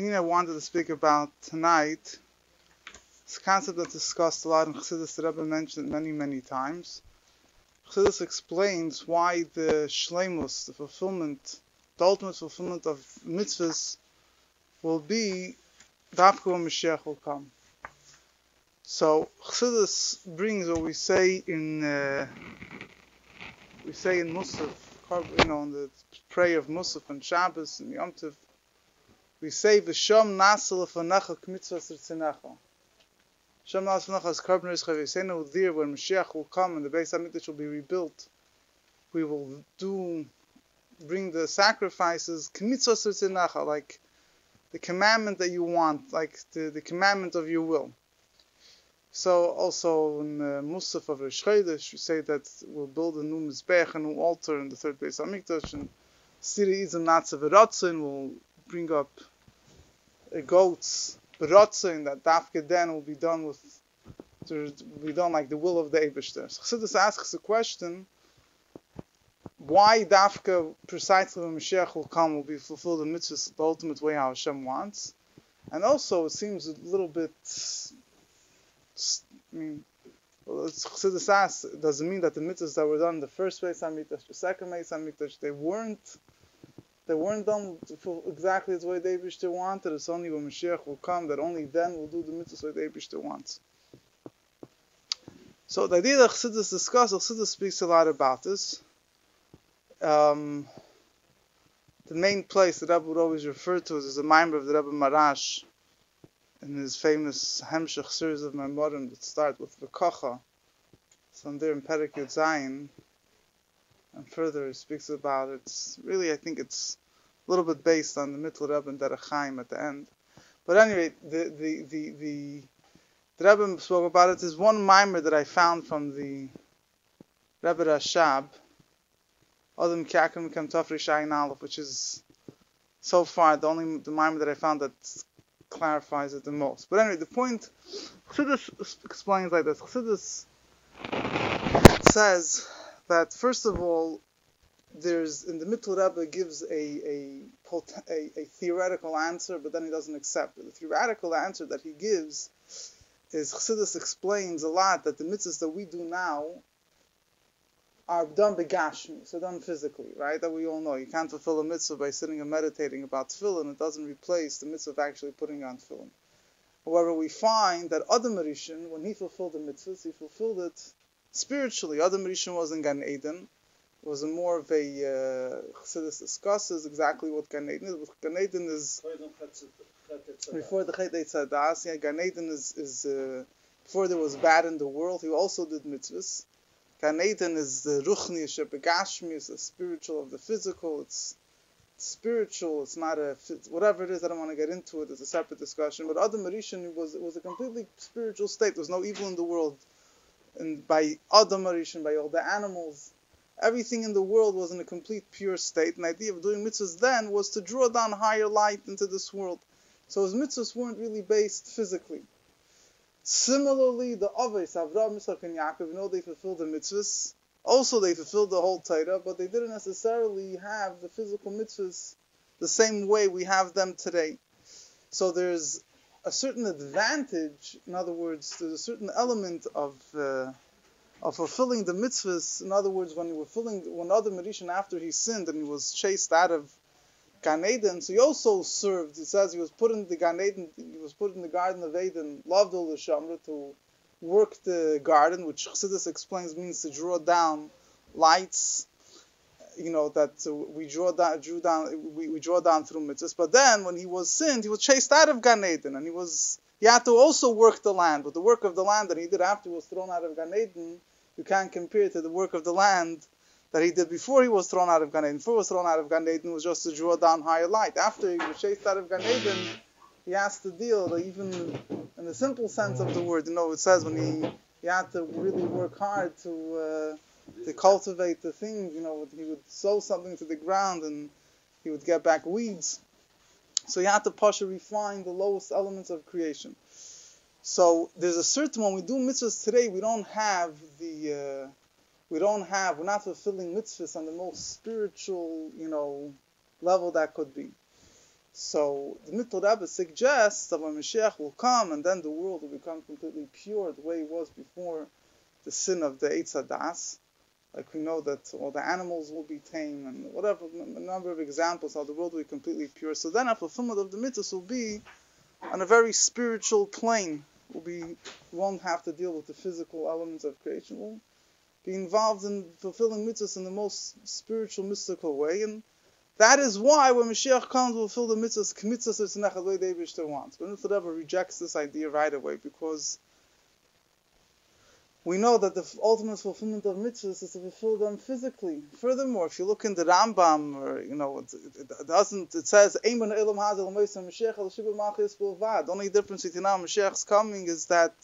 thing I wanted to speak about tonight is a concept that's discussed a lot in Chassidus that Rebbe mentioned many, many times. Chassidus explains why the shlemus, the fulfillment, the ultimate fulfillment of mitzvahs will be Dafka when Mashiach will come. So Chassidus brings what we say in uh, we say in Musaf, you know, in the prayer of Musaf and Shabbos and Yom Tov, we say v'sham nasel lefanecha k'mitzvah tzirtzinecha. Sham nasel lefanecha is We say no there when Mashiach will come and the Beis Hamikdash will be rebuilt. We will do bring the sacrifices k'mitzvah tzirtzinecha, like the commandment that you want, like the, the commandment of your will. So also in the Musaf of Rosh Chodesh, we say that we'll build a new Mizbech, a new altar in the third Beis Hamikdash, and Siri Izim Natzav will bring up a goat's berotzen that dafke then will be done with to be done like the will of the Eibishter. So Chassidus asks a question: Why dafke precisely when Mashiach will come will be fulfilled the mitzvah the ultimate way how Hashem wants, and also it seems a little bit. I mean, Chassidus asks, does it mean that the mitzvahs that were done in the first Beis Hamikdash, the second Beis Hamikdash, they weren't they weren't done exactly the way the Abishter wanted. It's only when Mashiach will come that only then will do the mitzvahs the Abishter wants. So the idea that Chassidus discusses, Chassidus speaks a lot about this. Um, the main place that Rebbe would always refer to is a member of the Rebbe Maharash in his famous Hemshech series of Memorim that start with V'kocha. So there in Perikut Zayin, and further speaks about. It's really, I think it's a little bit based on the Mittel Rebbe and Derech Chaim at the end. But anyway, the the the the, the Rebbe spoke about it. There's one mimer that I found from the Rebbe Rashab, Adam Kakim Kam Tafri Shayin Aleph, which is so far the only the mimer that I found that clarifies it the most. But anyway, the point Chassidus explains like this. Chassidus says that first of all, there's in the Mittel Rebbe gives a, a, a, a theoretical answer, but then he doesn't accept it. The theoretical answer that he gives is Chassidus explains a lot that the mitzvahs that we do now are done begashmi, so done physically, right? That we all know. You can't fulfill a mitzvah by sitting and meditating about tefillin. It doesn't replace the mitzvah of actually putting on tefillin. However, we find that Adam Rishon, when he fulfilled the mitzvahs, he fulfilled it spiritually. Adam Rishon was in Gan Eden. It was more of a uh, Chassidus discusses exactly what Gan Eden is. Gan Eden is before the Chet Tzadas. Yeah, Gan Eden is, is uh, before there was bad in the world. He also did mitzvahs. Gan Eden is the Ruchni Shepegashmi, is the spiritual of the physical. It's spiritual. It's not a whatever it is. I don't want to get into it. It's a separate discussion. But Adam Rishon was was a completely spiritual state. There was no evil in the world and by Adam Arishan, by all the animals, everything in the world was in a complete pure state. And the idea of doing mitzvahs then was to draw down higher light into this world. So his mitzvahs weren't really based physically. Similarly, the Aves, Avraham, Yitzchak, and Yaakov, you know they fulfilled the mitzvahs. Also, they fulfilled the whole Torah, but they didn't necessarily have the physical mitzvahs the same way we have them today. So there's a certain advantage. In other words, there's a certain element of uh, of fulfilling the mitzvahs. In other words, when you were fulfilling when Adam Rishon after he sinned and he was chased out of Gan Eden, so he also served. It says he was put in the Gan Eden, he was put in the Garden of Eden, loved all the Shamra to work the garden, which Chassidus explains means to draw down lights you know that uh, we draw down, drew down, we, we draw down through mitzvahs. But then, when he was sinned, he was chased out of Gan Eden, and he was he had to also work the land. But the work of the land that he did after he was thrown out of Gan Eden, you can't compare to the work of the land that he did before he was thrown out of Gan Eden. Before he was thrown out of Gan Eden was just to draw down higher light. After he was chased out of Gan Eden, he has to deal, even in the simple sense of the word. You know, it says when he he had to really work hard to. Uh, to cultivate the things. You know, he would sow something to the ground and he would get back weeds. So he had to pasha refine the lowest elements of creation. So there's a certain when we do mitzvahs today, we don't have the uh, we don't have we're not fulfilling mitzvahs on the most spiritual you know level that could be. So the Mittler Rebbe suggests that when Mashiach will come and then the world will become completely pure the way it was before the sin of the Eitz Hadas, like we know that all the animals will be tame and whatever, a number of examples how the world will be completely pure. So then a fulfillment of the mitzvahs will be on a very spiritual plane. Will be won't have to deal with the physical elements of creation. We'll be involved in fulfilling mitzvahs in the most spiritual, mystical way. And that is why when Mashiach comes, we'll fulfill the mitzvahs, mitzvahs the way the Abishter wants. But Nitzadeva rejects this idea right away because we know that the ultimate fulfillment of mitzvahs is to fulfill them physically. Furthermore, if you look in the Rambam, or you know, it, it, it doesn't. It says, The only difference between now Mashiach's coming is that,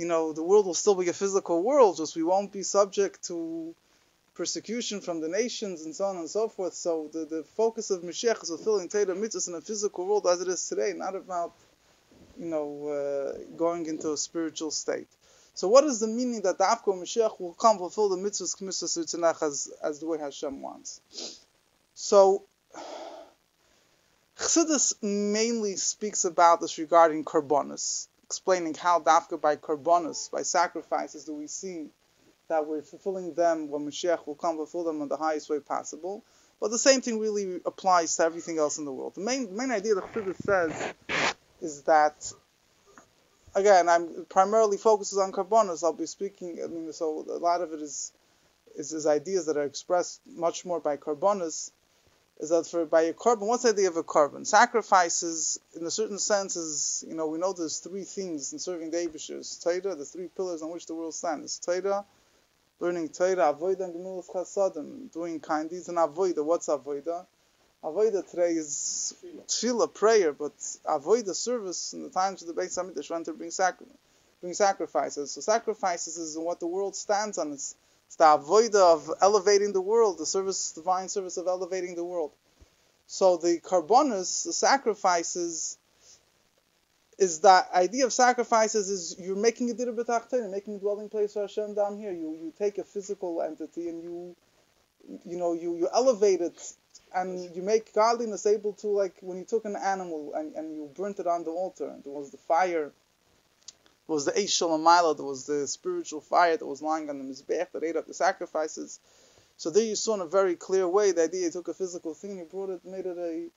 you know, the world will still be a physical world, just we won't be subject to persecution from the nations and so on and so forth. So the, the focus of Mashiach is fulfilling Torah mitzvahs in a physical world as it is today, not about, you know, uh, going into a spiritual state. So what is the meaning that the Afko Mashiach will come fulfill the mitzvahs k'mitzvahs as, as the way Hashem wants? So Chassidus mainly speaks about this regarding korbanos, explaining how dafka by korbanos, by sacrifices, do we see that we're fulfilling them when Mashiach will come fulfill them in the highest way possible. But the same thing really applies to everything else in the world. The main main idea that Chassidus says is that again, I'm primarily focuses on korbanos. I'll be speaking. I mean, so a lot of it is is, is ideas that are expressed much more by korbanos. Is that for by a korban? What's the idea of a korban? Sacrifices, in a certain sense, is you know we know there's three things in serving the Eibushers. Torah, the three pillars on which the world stands. Torah, learning Torah, avodah, and chasadim, doing kind deeds, and avodah. What's avodah? Avodah today is tefillah, prayer, but avodah service in the times of the Beit Hamikdash went to bring, sacri- bring sacrifices. So sacrifices is what the world stands on. It's, it's the avodah of elevating the world, the service, divine service of elevating the world. So the korbanos, the sacrifices, is that idea of sacrifices is you're making a dir you're making a dwelling place for Hashem down here. You you take a physical entity and you you know you you elevate it and you make godliness able to like when you took an animal and, and you burnt it on the altar there was the fire. There was the Eish Shalom there was the spiritual fire that was lying on the Mizbech that ate up the sacrifices. So there you saw in a very clear way the idea you took a physical thing you brought it made it a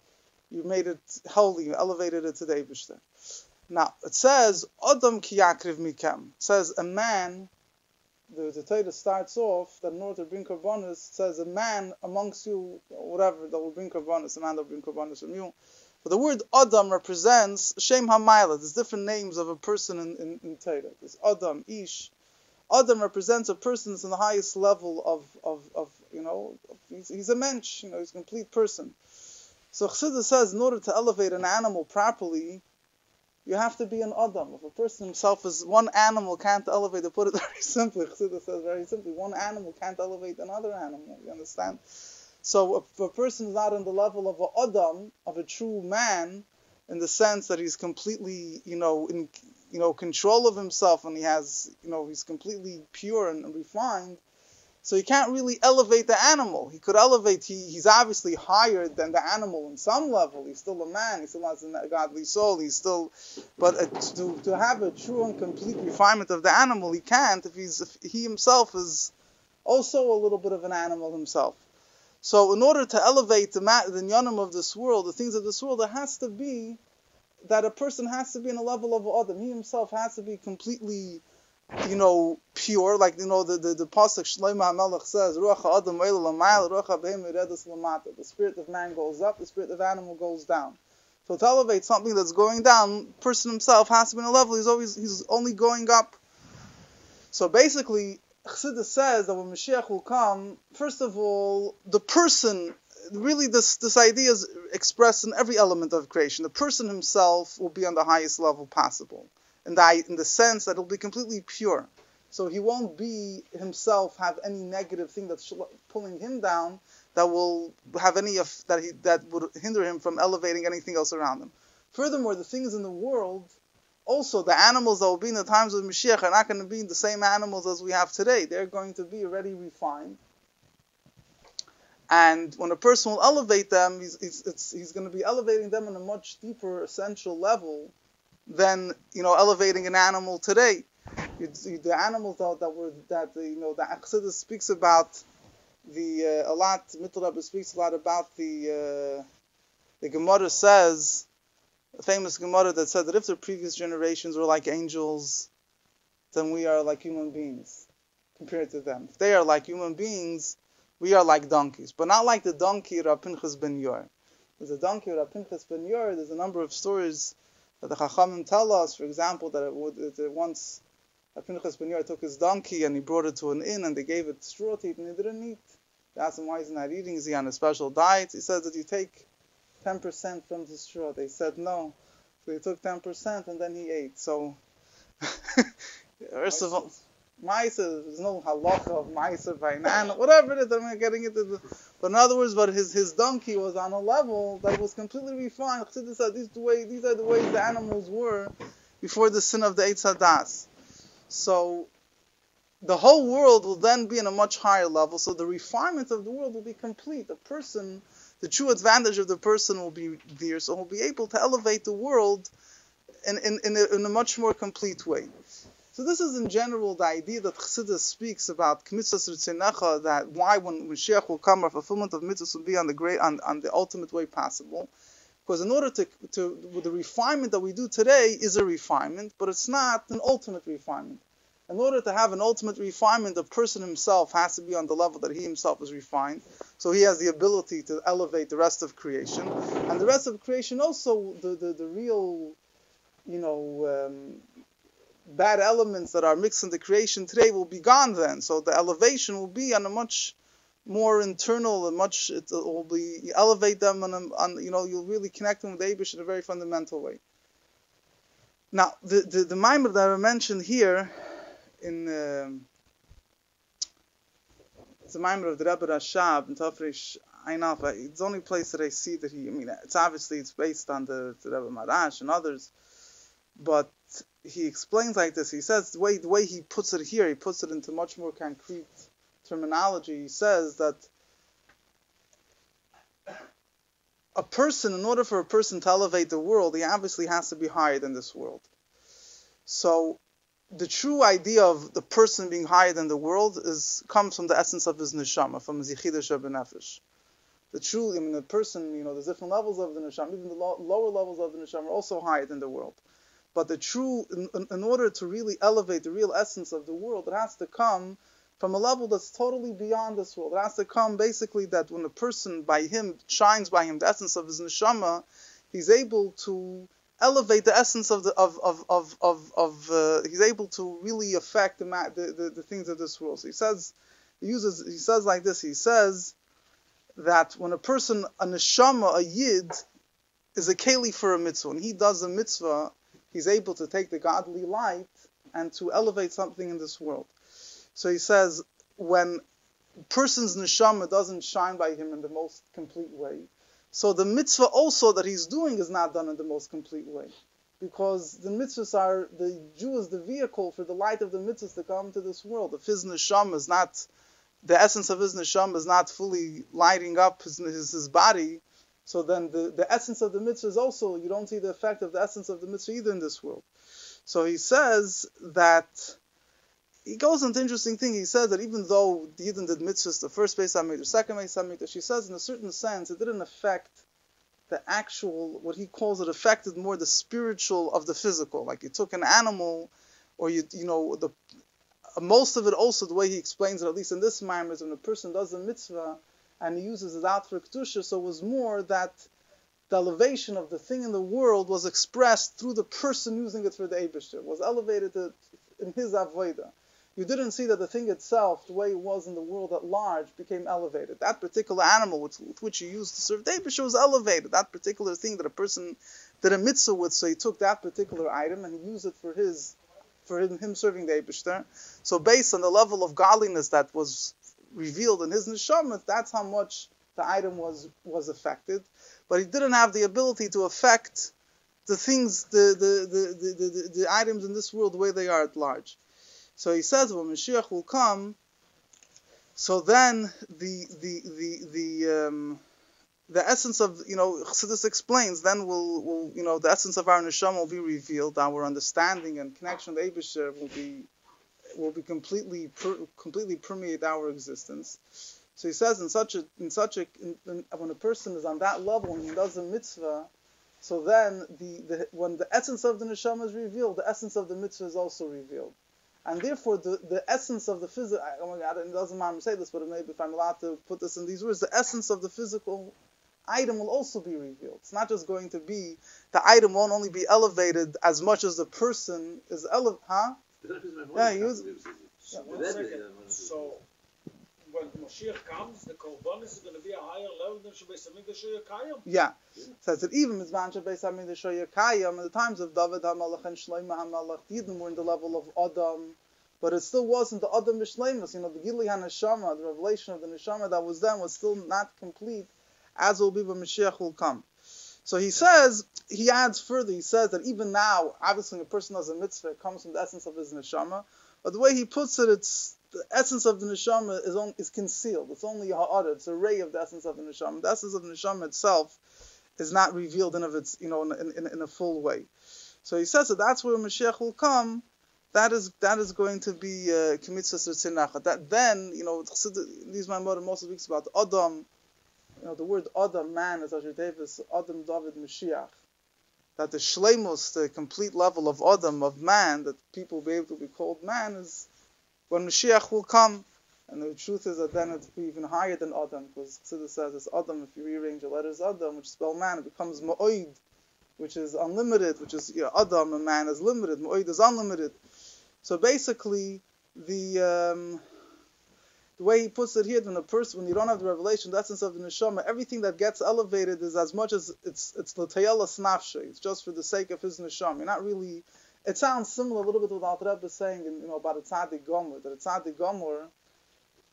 you made it holy you elevated it to the Eibishter now it says Adam kiyakriv mikem. It says a man the, the Torah starts off that in order to bring korbanos, says a man amongst you, whatever, that will bring korbanos, a man that will bring korbanos from you. But the word Adam represents Shem HaMaila. There's different names of a person in, in, in Torah. There's Adam, Ish. Adam represents a person that's in the highest level of, of, of you know, he's, he's a mensch, you know, he's a complete person. So Chassidus says in order to elevate an animal properly, you have to be an Adam. If a person himself is one animal can't elevate, to put it very simply, Chassidus says very simply, one animal can't elevate another animal. You understand? So if a person is not on the level of an Adam, of a true man, in the sense that he's completely, you know, in you know, control of himself and he has, you know, he's completely pure and refined, so he can't really elevate the animal. He could elevate, he, he's obviously higher than the animal in some level. He's still a man, he still has a godly soul, he's still, but uh, to, to have a true and complete refinement of the animal, he can't if, he's, if he himself is also a little bit of an animal himself. So in order to elevate the, the nyanim of this world, the things of this world, there has to be that a person has to be in a level of Adam. He himself has to be completely you know, pure, like you know the the, the pasuk Shlomo HaMelech says, Ruach Adam Ruach Lamata. The spirit of man goes up, the spirit of animal goes down. So to elevate something that's going down, person himself has to be in a level. He's always he's only going up. So basically, Chassidus says that when Mashiach will come, first of all, the person really this this idea is expressed in every element of creation. The person himself will be on the highest level possible in the, in the sense that it'll be completely pure. So he won't be himself have any negative thing that's pulling him down that will have any of, that he, that would hinder him from elevating anything else around him. Furthermore, the things in the world, also the animals that will be in the times of Mashiach are not going to be the same animals as we have today. They're going to be already refined. And when a person will elevate them, he's, he's, he's going to be elevating them on a much deeper, essential level than you know elevating an animal today. the animals that, that were that you know the Akhsidus speaks about the uh, a lot. Mittel speaks a lot about the uh, the Gemara says a famous Gemara that said that if the previous generations were like angels, then we are like human beings compared to them. If they are like human beings, we are like donkeys, but not like the donkey Rav Pinchas ben Yair. There's a donkey Rav Pinchas ben Yair. There's a number of stories that the Chachamim tell us. For example, that it that once Pinchas ben Yair took his donkey and he brought it to an inn and they gave it straw to eat and he didn't eat. They asked him why he's not eating. Is he on a special diet? He says that you take 10% from the straw. They said no. So he took 10% and then he ate. So, first of all, maaser, there's no halacha of maaser by whatever it is, I'm getting into but in other words, but his, his donkey was on a level that was completely refined. Chassidus said, these, the way, these are the ways the animals were before the sin of the Eitz Hadas. So, the whole world will then be in a much higher level, so the refinement of the world will be complete. The person, the true advantage of the person will be there, so he'll be able to elevate the world in, in, in, a, in a much more complete way. So this is in general the idea that Chassidus speaks about mitzvahs ritzinecha, that why when Mashiach will come, our fulfillment of mitzvahs will be on the great, on, on the ultimate way possible. Because in order to, to, the refinement that we do today is a refinement, but it's not an ultimate refinement. In order to have an ultimate refinement, the person himself has to be on the level that he himself is refined. So he has the ability to elevate the rest of creation. And the rest of creation also, the, the, the real, you know, um, bad elements that are mixed in the creation today will be gone then. So the elevation will be on a much more internal and much it will be elevate them on, a, on you know you'll really connect them with Abish in a very fundamental way. Now the the, the mimer that I mentioned here in um, it's a mimer of the Rebbe Rashab in Tafresh Einalfa. It's the only place that I see that he. I mean, it's obviously it's based on the, the Rebbe Maharash and others, but he explains like this. He says the way the way he puts it here, he puts it into much more concrete terminology. He says that a person, in order for a person to elevate the world, he obviously has to be higher than this world. So the true idea of the person being higher than the world is comes from the essence of his neshama, from his yichidah benefesh. The true, I mean, the person, you know, there's different levels of the neshama. Even the lower levels of the neshama are also higher than the world. But the true, in, in, order to really elevate the real essence of the world, it has to come from a level that's totally beyond this world. It has to come basically that when a person by him shines by him the essence of his neshama, he's able to elevate the essence of the of of of of, of uh, he's able to really affect the, the, the the things of this world. So he says he uses he says like this. He says that when a person a neshama a yid is a keli for a mitzvah, when he does a mitzvah he's able to take the godly light and to elevate something in this world. So he says, when person's neshama doesn't shine by him in the most complete way, so the mitzvah also that he's doing is not done in the most complete way. Because the mitzvahs are, the Jew is the vehicle for the light of the mitzvahs to come to this world. If his neshama is not, the essence of his neshama is not fully lighting up his, his, his body, so then the, the essence of the mitzvah is also, you don't see the effect of the essence of the mitzvah either in this world. So he says that, he goes into interesting thing. He says that even though the Yidden did mitzvahs, the first base made, the second base made, she says in a certain sense, it didn't affect the actual, what he calls it, affected more the spiritual of the physical. Like you took an animal, or you, you know, the most of it also, the way he explains it, at least in this Maimon, is when a person does a mitzvah, and he uses it out for Kedusha, so it was more that the elevation of the thing in the world was expressed through the person using it for the Abishter, was elevated to, in his Avodah. You didn't see that the thing itself, the way it was in the world at large, became elevated. That particular animal with which you used to serve the Abishter was elevated. That particular thing that a person did a mitzvah with, so he took that particular item and he used it for his for him, him serving the Abishter. So based on the level of godliness that was revealed in his neshama, that's how much the item was was affected. But he didn't have the ability to affect the things, the the, the, the, the, the items in this world the way they are at large. So he says when Mashiach will come, So then the the the the um, the essence of you know Chassidus explains. Then will will you know the essence of our neshama will be revealed. Our understanding and connection with Abisher will be will be completely per, completely permeate our existence. So he says in such a in such a in, in, when a person is on that level and he does a mitzvah, so then the, the when the essence of the neshama is revealed, the essence of the mitzvah is also revealed. And therefore, the, the essence of the physical, oh my God, it doesn't matter say this, but maybe if I'm allowed to put this in these words, the essence of the physical item will also be revealed. It's not just going to be, the item won't only be elevated as much as the person is elevated, huh? Yeah, he was, So, one second. So, when Moshiach comes, the Korban is going to be a higher level than Shabbos Hamikdash Kayam. Yeah. Says that even Mizman Shabbos Hamikdash Kayam, in the times of David HaMelech and Shlomo HaMelech, Yidden were in the level of Adam, but it still wasn't the Adam Mishlemus. You know, the Gili HaNeshama, the revelation of the Neshama that was then was still not complete, as will be when Mashiach will come. So he says, he adds further, he says that even now, obviously a person does a mitzvah, it comes from the essence of his neshama, but the way he puts it, it's the essence of the neshama is on, is concealed. It's only ha'ara, it's a ray of the essence of the neshama. The essence of the neshama itself is not revealed in of its, you know, in, in, in a full way. So he says that that's where Mashiach will come. That is that is going to be kmitzvah uh, That then, you know, these my mother most speaks about Adam. You know, the word Adam, man, is Asher Davis, Adam David Mashiach. That the shleimus, the complete level of Adam, of man, that people will be able to be called man, is when Mashiach will come. And the truth is that then it's even higher than Adam, because Chassidus says it's Adam, if you rearrange the letters Adam, which spell man, it becomes Ma'oid, which is unlimited, which is you know, Adam, a man is limited, Ma'oid is unlimited. So basically, the um, the way he puts it here, when a person, when you don't have the revelation, the essence of the neshama, everything that gets elevated is as much as it's it's l'tayela snafshe. It's just for the sake of his neshama. You're not really. It sounds similar a little bit to what Al Rebbe is saying, in, you know, about a tzaddik gomer. That a tzaddik gomer,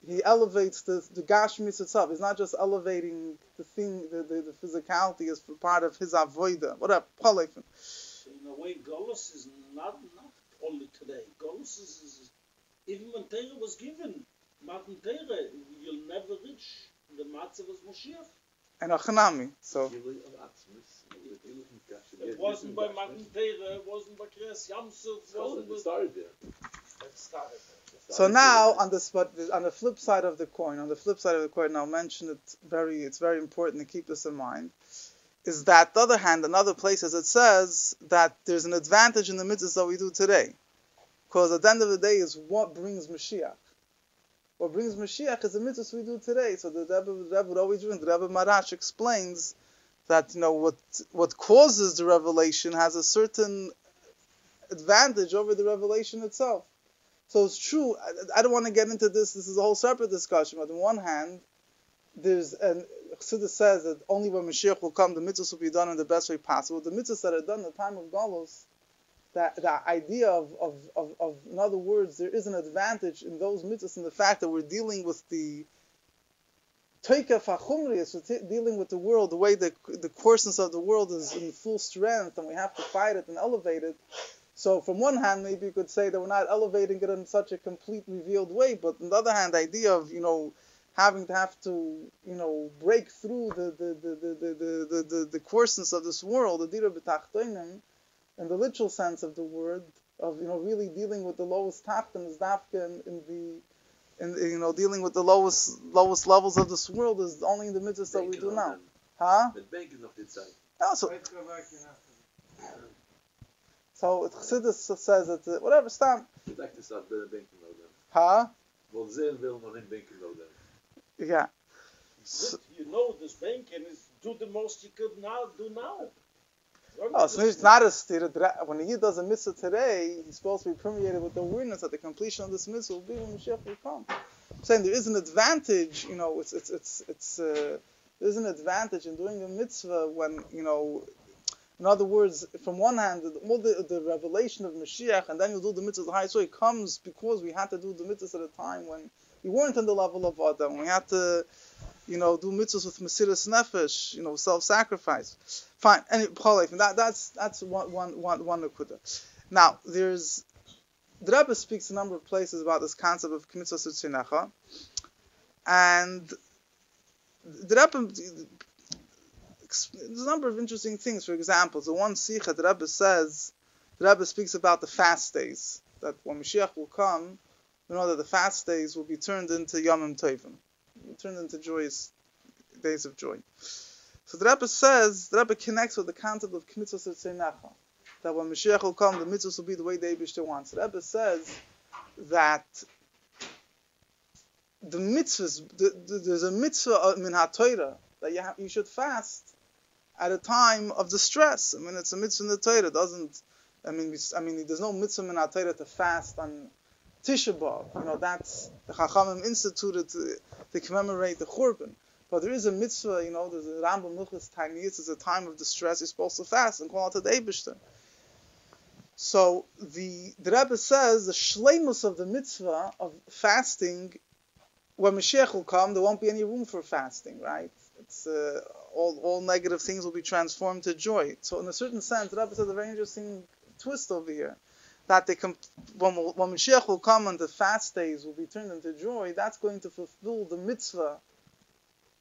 he elevates the the gashmis itself. He's not just elevating the thing, the, the, the physicality is for part of his avoida. Whatever, palefin. In a way, Golos is not not only today. Golos is, is even when Torah was given, Matan Torah, you'll never reach the matzav of Moshiach. And Achanami. So It wasn't by Matan Torah, it wasn't by Kriyas Yamsuf, it wasn't It started there. It started. So now on this, but on the flip side of the coin, on the flip side of the coin, I'll mention it very. It's very important to keep this in mind. Is that the other hand, in other places it says that there's an advantage in the mitzvahs that we do today, because at the end of the day is what brings Mashiach. What brings Mashiach is the mitzvahs we do today. So the Rebbe, the Rebbe would always. The Rebbe Marash explains that you know what what causes the revelation has a certain advantage over the revelation itself. So it's true. I, I don't want to get into this. This is a whole separate discussion. But on one hand, there's an Chassidus says that only when Mashiach will come, the mitzvahs will be done in the best way possible. The mitzvahs that are done in the time of Galus, that the idea of, of, of, of, in other words, there is an advantage in those mitzvahs in the fact that we're dealing with the Toika Fachumrius, we're dealing with the world, the way the, the coarseness of the world is in full strength, and we have to fight it and elevate it. So from one hand, maybe you could say that we're not elevating it in such a complete revealed way, but on the other hand, the idea of you know having to have to you know break through the the the the the the, the, the coarseness of this world, the dira b'tachtoinim, in the literal sense of the word, of you know really dealing with the lowest tachton is dafka in, in the in you know dealing with the lowest lowest levels of this world is only in the mitzvahs that we do now. Huh? Mit Bank noch die Zeit. Also, so it Chassidus says that uh, whatever stam. Ich dachte, es hat bei der Bank noch dann. Huh? Wo sehen will noch in Bank noch dann. Yeah. Good, You know this banking is do the most you could now do now. Oh, so it's not a of dra- when he does a mitzvah today, he's supposed to be permeated with the awareness that the completion of this mitzvah will be when Mashiach will come. I'm saying there is an advantage, you know, it's it's it's it's uh, there's an advantage in doing a mitzvah when you know, in other words, from one hand, all the, the revelation of Mashiach, and then you do the mitzvah the highest way comes because we had to do the mitzvahs at a time when we weren't on the level of Adam. We had to, you know, do mitzvahs with Mesiras Nefesh, you know, self-sacrifice. Fine. And that that's that's one one one one. Now there's the Rebbe speaks a number of places about this concept of kmitzvah tzitzinecha, And the Rebbe, there's a number of interesting things. For example, the one Sikha, the Rebbe says, the Rebbe speaks about the fast days, that when Mashiach will come, we know that the fast days will be turned into Yomim Tovim, turned into joyous days of joy. So the Rebbe says, the Rebbe connects with the concept of Kmitzvah Tzeinecha, that when Mashiach will come, the mitzvahs will be the way the Abishter wants. The Rebbe says that the mitzvahs, the, the, there's a mitzvah min ha-Torah, that you, you should fast at a time of distress. I mean, it's a mitzvah in the Torah. It doesn't, I mean, I mean, there's no mitzvah in our Torah to fast on Tisha B'Av. You know, that's the Chachamim instituted to, to commemorate the Churban. But there is a mitzvah, you know, a Rambam Luchas Tainiyas, it's a time of distress, you're supposed to fast and call out to the Eibishter. So the, the Rebbe says the shlemus of the mitzvah of fasting, when Mashiach will come, there won't be any room for fasting, right? It's uh, all, all negative things will be transformed to joy. So in a certain sense, the Rebbe says a very interesting twist over here. That they can, when, when Mashiach will come and the fast days will be turned into joy, that's going to fulfill the mitzvah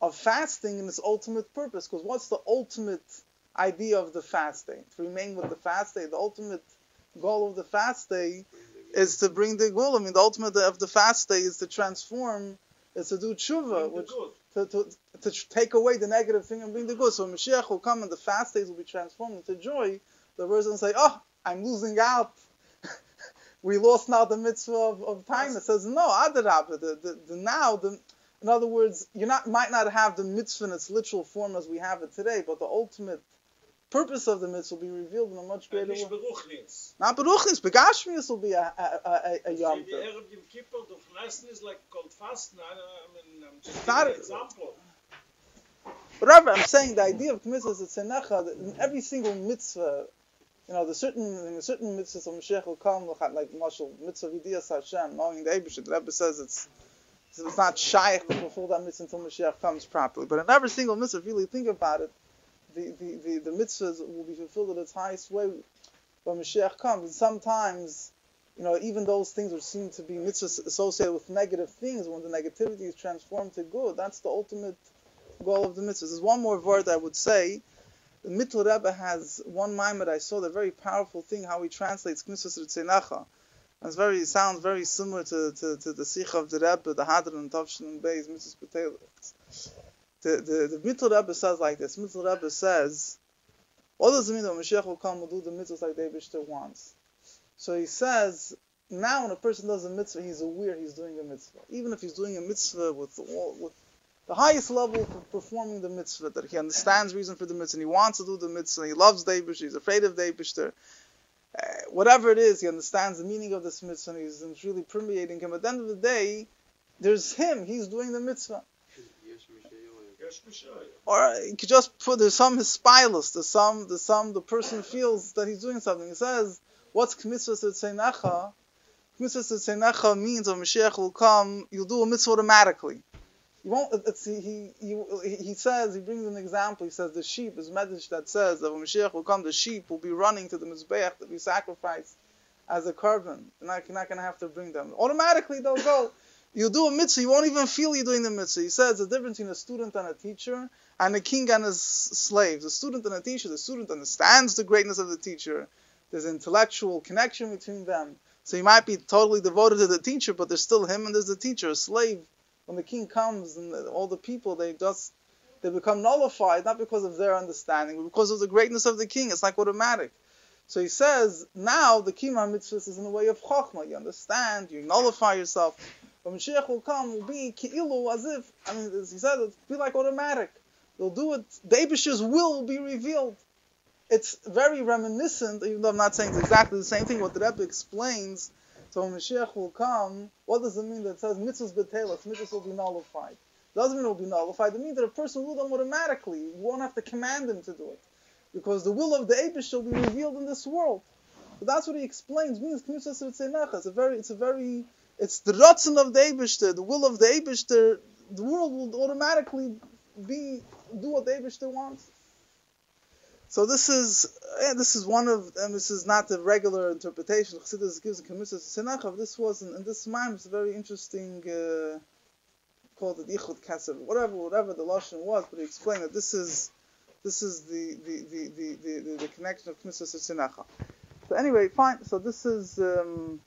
of fasting in its ultimate purpose. Because what's the ultimate idea of the fast day? To remain with the fast day. The ultimate goal of the fast day is to bring the goal. I mean, the ultimate of the fast day is to transform, is to do tshuva, which to, to, to take away the negative thing and bring the good. So when Mashiach will come and the fast days will be transformed into joy, the person will say, oh, I'm losing out. We lost now the mitzvah of, of time. It says, no, Adarabah, the, the, the now, the, in other words, you not, might not have the mitzvah in its literal form as we have it today, but the ultimate purpose of the mitzvah will be revealed in a much greater way. Not beruchnis, begashmius will be a, a, a, a, yom is like called fasten. I mean, I'm just not an example. Whatever, I'm saying the idea of mitzvah is that in every single mitzvah, you know, the certain, in the certain mitzvahs of Mashiach will come, like Mashal, mitzvah vidiyas Hashem, knowing the Abishah, the Rebbe says it's, it's not shaykh to fulfill that mitzvah until Mashiach comes properly. But in every single mitzvah, really think about it, the, the, the, the mitzvahs will be fulfilled in its highest way when Mashiach comes. And sometimes, you know, even those things which seem to be mitzvahs associated with negative things, when the negativity is transformed to good, that's the ultimate goal of the mitzvahs. There's one more word I would say. The Mittel Rebbe has one mimer I saw, the very powerful thing, how he translates mitzvahs Ritzenacha. It's very, it sounds very similar to, to, to the Sikh of the Rebbe, the Hadran and Tavshin and Beis, mitzvahs the the the Mittel Rebbe says like this. Mittel Rebbe says, what does it mean that Mashiach will come and do the mitzvahs like David wants? So he says, now when a person does a mitzvah, he's aware he's doing a mitzvah. Even if he's doing a mitzvah with with the highest level of performing the mitzvah, that he understands reason for the mitzvah, and he wants to do the mitzvah, he loves David, he's afraid of David. Uh, whatever it is, he understands the meaning of this mitzvah, and he's, it's really permeating him. At the end of the day, there's him, he's doing the mitzvah. Or you could just put there's some hispilus, there's some there's some the person feels that he's doing something. He says, What's kmitzvah tzeinecha? Kmitzvah tzeinecha means when Mashiach will come, you'll do a mitzvah automatically. Won't. It's, uh, he, he, he says he brings an example. He says the sheep is message that says that when Mashiach will come, the sheep will be running to the mizbeach to be sacrificed as a korban. You're not, you're not going to have to bring them. Automatically they'll go. You do a mitzvah, you won't even feel you're doing the mitzvah. He says the difference between a student and a teacher and a king and his slaves. A student and a teacher, the student understands the greatness of the teacher. There's an intellectual connection between them. So he might be totally devoted to the teacher, but there's still him and there's the teacher. A slave, when the king comes and all the people, they just they become nullified, not because of their understanding, but because of the greatness of the king. It's like automatic. So he says, now the kima mitzvah is in the way of chokhmah. You understand, you nullify yourself. When Mashiach will come, will be ki'ilu, as if, I mean, as he said, it'll be like automatic. They'll do it, the will will be revealed. It's very reminiscent, even though I'm not saying it's exactly the same thing, what the Rebbe explains. So when Mashiach will come, what does it mean that it says mitzvahs betelas, mitzvahs will be nullified? Doesn't mean it will be nullified. It means that a person will do them automatically. You won't have to command him to do it. Because the will of the Abish will be revealed in this world. So that's what he explains. It means It's a very, it's a very it's the Ratzon of the Eibishter, the will of the Eibishter. The world will automatically be do what the Eibishter wants. So this is yeah, this is one of and this is not the regular interpretation. Chassidus gives to Senachav. This was in, in this mime. It's a very interesting uh, called it Ichud Kesef, whatever, whatever the lashon was, but he explained that this is this is the the the the, the, the, the connection of Knesset Sinecha. So anyway, fine. So this is um,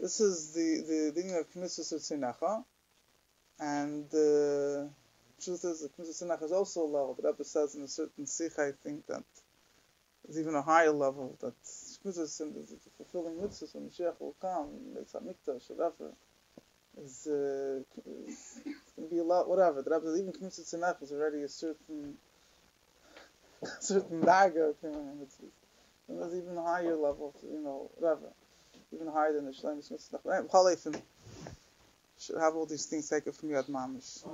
this is the the thing of Sinecha, and the truth is that Knesset Sinecha is also a level. But Rebbe says in a certain sikh, I think that is even a higher level that Knesset is fulfilling mitzvahs when Mashiach will come, Mitzvah Mikdash, whatever is uh, it's going to be a lot, whatever. The Rebbe even Knesset Sinach is already a certain certain daga and there's even a higher level, you know, whatever, even higher than the Shalem Mitzvah. Should have all these things taken from Yad Mamish.